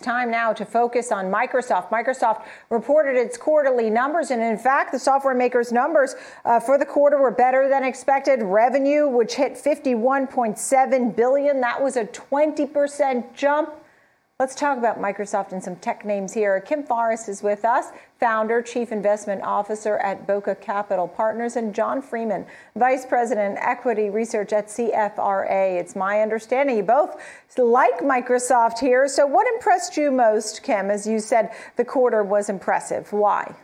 Time now to focus on Microsoft. Microsoft reported its quarterly numbers, and in fact, the software maker's numbers uh, for the quarter were better than expected. Revenue, which hit 51.7 billion, that was a 20% jump Let's talk about Microsoft and some tech names here. Kim Forrest is with us, founder, chief investment officer at Bokeh Capital Partners, and John Freeman, vice president, equity research at CFRA. It's my understanding you both like Microsoft here. So, what impressed you most, Kim? As you said, the quarter was impressive. Why?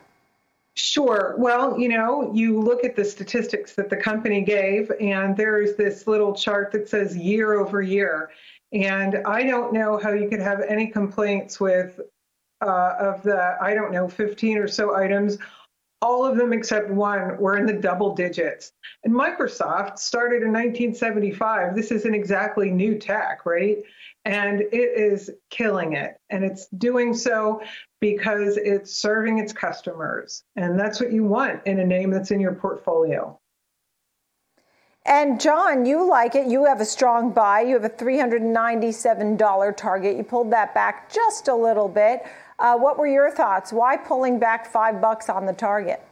Sure. Well, you know, you look at the statistics that the company gave, and there's this little chart that says year over year. And I don't know how you could have any complaints with uh, of the, I don't know, 15 or so items. All of them except one were in the double digits. And Microsoft started in 1975. This isn't exactly new tech, right? And it is killing it. And it's doing so because it's serving its customers. And that's what you want in a name that's in your portfolio. And John, you like it. You have a strong buy. You have a $397 target. You pulled that back just a little bit. Uh, what were your thoughts? Why pulling back five bucks on the target?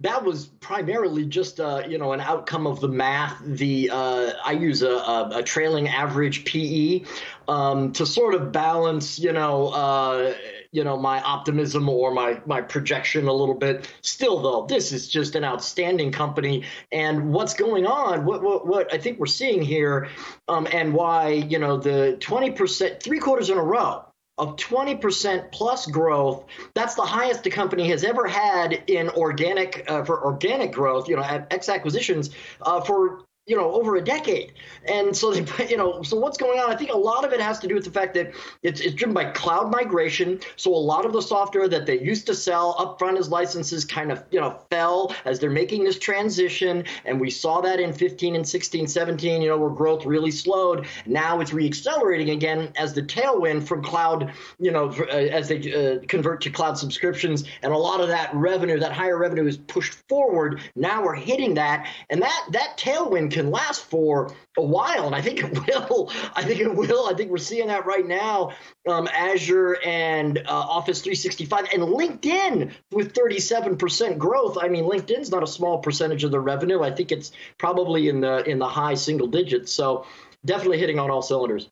that was primarily just uh, you know an outcome of the math. The uh, I use a, a, a, trailing average PE um, to sort of balance you know uh, you know my optimism or my my projection a little bit. Still though, this is just an outstanding company, and what's going on? What what, what I think we're seeing here, um, and why you know the twenty percent, three quarters in a row of 20% plus growth. That's the highest the company has ever had in organic uh, for organic growth, you know, at X acquisitions uh, for you know over a decade. And so they you know so what's going on? I think a lot of it has to do with the fact that it's, it's driven by cloud migration. So a lot of the software that they used to sell upfront as licenses kind of you know fell as they're making this transition. And we saw that in 15 and 16 17 you know where growth really slowed. Now it's reaccelerating again as the tailwind from cloud you know uh, as they uh, convert to cloud subscriptions. And a lot of that revenue that higher revenue is pushed forward. Now we're hitting that. And that that tailwind can last for a while, and I think it will. I think it will. I think we're seeing that right now. Um, Azure and uh, Office 365 and LinkedIn with 37% growth. I mean, LinkedIn's not a small percentage of the revenue. I think it's probably in the in the high single digits. So definitely hitting on all cylinders.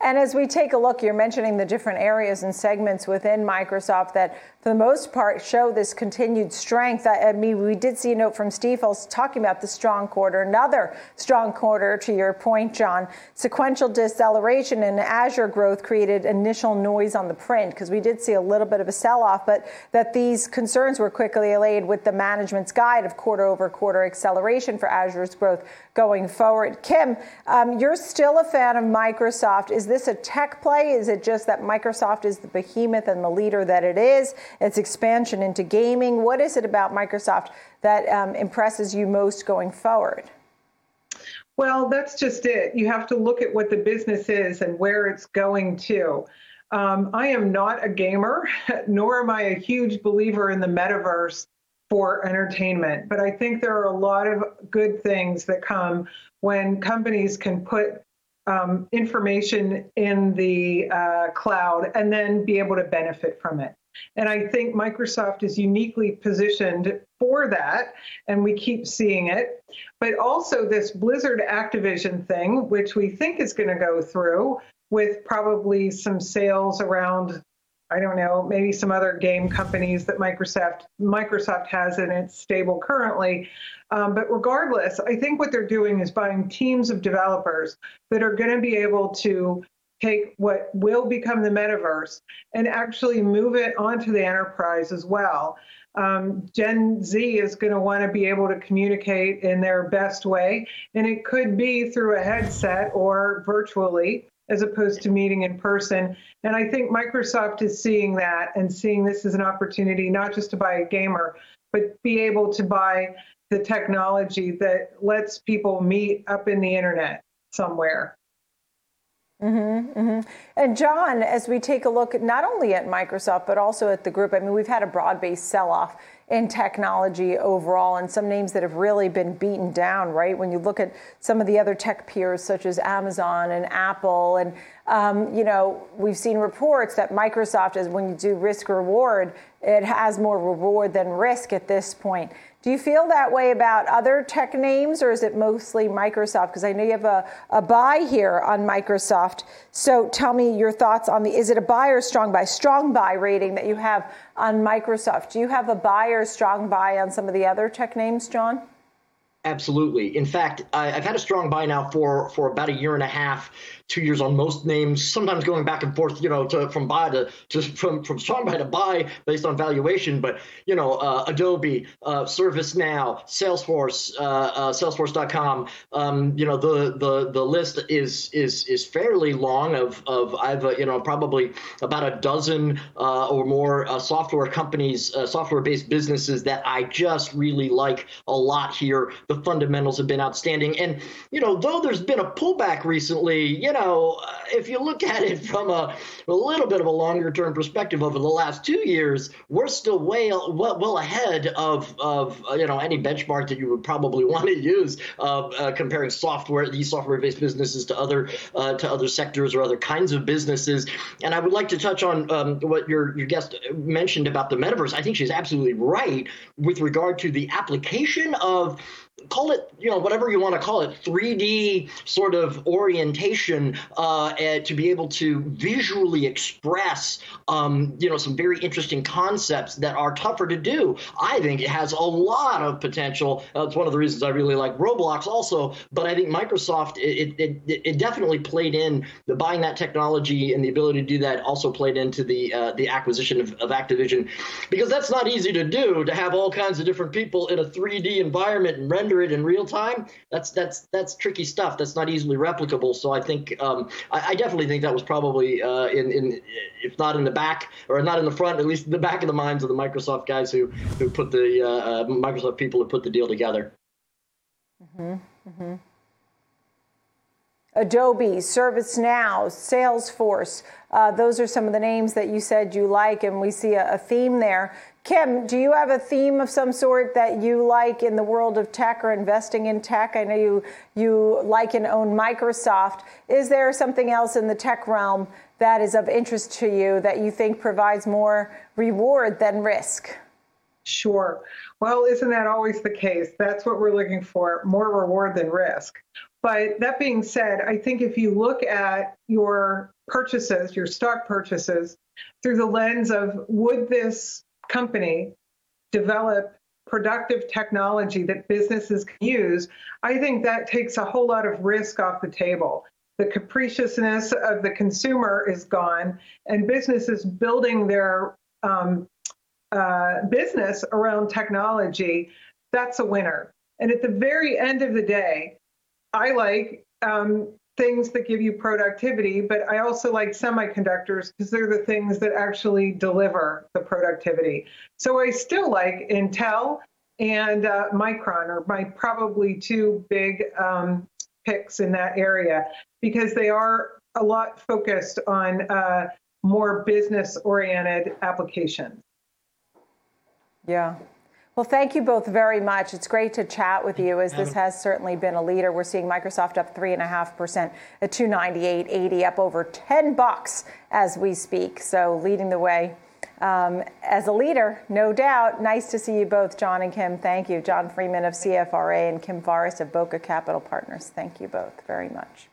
And as we take a look, you're mentioning the different areas and segments within Microsoft that for the most part, show this continued strength. I, I mean, we did see a note from Stifel talking about the strong quarter, another strong quarter, to your point, John. Sequential deceleration in Azure growth created initial noise on the print because we did see a little bit of a sell off, but that these concerns were quickly allayed with the management's guide of quarter over quarter acceleration for Azure's growth going forward. Kim, um, you're still a fan of Microsoft. Is this a tech play? Is it just that Microsoft is the behemoth and the leader that it is? Its expansion into gaming. What is it about Microsoft that um, impresses you most going forward? Well, that's just it. You have to look at what the business is and where it's going to. Um, I am not a gamer, nor am I a huge believer in the metaverse for entertainment. But I think there are a lot of good things that come when companies can put um, information in the uh, cloud and then be able to benefit from it. And I think Microsoft is uniquely positioned for that, and we keep seeing it. But also, this Blizzard Activision thing, which we think is going to go through with probably some sales around. I don't know, maybe some other game companies that Microsoft Microsoft has in its stable currently. Um, but regardless, I think what they're doing is buying teams of developers that are going to be able to take what will become the metaverse and actually move it onto the enterprise as well. Um, Gen Z is going to want to be able to communicate in their best way, and it could be through a headset or virtually as opposed to meeting in person. And I think Microsoft is seeing that and seeing this as an opportunity not just to buy a gamer, but be able to buy the technology that lets people meet up in the internet somewhere. Mm-hmm, mm-hmm. And John, as we take a look not only at Microsoft but also at the group, I mean, we've had a broad-based sell-off in technology overall, and some names that have really been beaten down, right? When you look at some of the other tech peers, such as Amazon and Apple, and um, you know, we've seen reports that Microsoft is when you do risk reward, it has more reward than risk at this point. Do you feel that way about other tech names, or is it mostly Microsoft? Because I know you have a, a buy here on Microsoft. So tell me your thoughts on the is it a buy or strong buy? Strong buy rating that you have on Microsoft. Do you have a buy or strong buy on some of the other tech names, John? Absolutely. In fact, I, have had a strong buy now for for about a year and a half two years on most names, sometimes going back and forth, you know, to, from buy to, to from from strong buy to buy based on valuation. But you know, uh, Adobe, uh, ServiceNow, Salesforce, uh, uh, Salesforce.com. Um, you know, the the the list is is is fairly long. Of of I've uh, you know probably about a dozen uh, or more software companies, software based businesses that I just really like a lot here. The fundamentals have been outstanding, and you know, though there's been a pullback recently, you know, if you look at it from a, a little bit of a longer term perspective over the last two years, we're still way well, well ahead of, of uh, you know any benchmark that you would probably want to use uh, uh, comparing software these software based businesses to other uh, to other sectors or other kinds of businesses. And I would like to touch on um, what your your guest mentioned about the metaverse. I think she's absolutely right with regard to the application of call it you know whatever you want to call it 3d sort of orientation uh, to be able to visually express um, you know some very interesting concepts that are tougher to do. I think it has a lot of potential. That's one of the reasons i really like roblox also but i think microsoft it, it, it definitely played in the buying that technology and the ability to do that also played into the uh, the acquisition of, of activision. Because that's not easy to do to have all kinds of different people in a 3d environment and render it in real time, that's that's that's tricky stuff. That's not easily replicable. So I think um, I, I, definitely think that was probably uh, in in if not in the back or not in the front, at least in the back of the minds of the Microsoft guys who who put the uh, uh, Microsoft people who put the deal together. Mm-hmm. Mm-hmm. Adobe, ServiceNow, Salesforce. Uh, those are some of the names that you said you like, and we see a, a, theme there. Kim, do you have a theme of some sort that you like in the world of tech or investing in tech? I know you you like and own Microsoft. Is there something else in the tech realm that is of interest to you that you think provides more reward than risk? Sure. Well, isn't that always the case? That's what we're looking for more reward than risk. But that being said, I think if you look at your purchases, your stock purchases, through the lens of would this company develop productive technology that businesses can use, I think that takes a whole lot of risk off the table. The capriciousness of the consumer is gone, and businesses building their um, uh, business around technology, that's a winner. And at the very end of the day, I like um, things that give you productivity, but I also like semiconductors because they're the things that actually deliver the productivity. So I still like Intel and uh, Micron are my probably two big um, picks in that area because they are a lot focused on uh, more business oriented applications. Yeah. Well, thank you both very much. It's great to chat with you as this has certainly been a leader. We're seeing Microsoft up 3.5% at 298.80, up over 10 bucks as we speak. So leading the way um, as a leader, no doubt. Nice to see you both, John and Kim. Thank you. John Freeman of CFRA and Kim Forrest of Bokeh Capital Partners. Thank you both very much.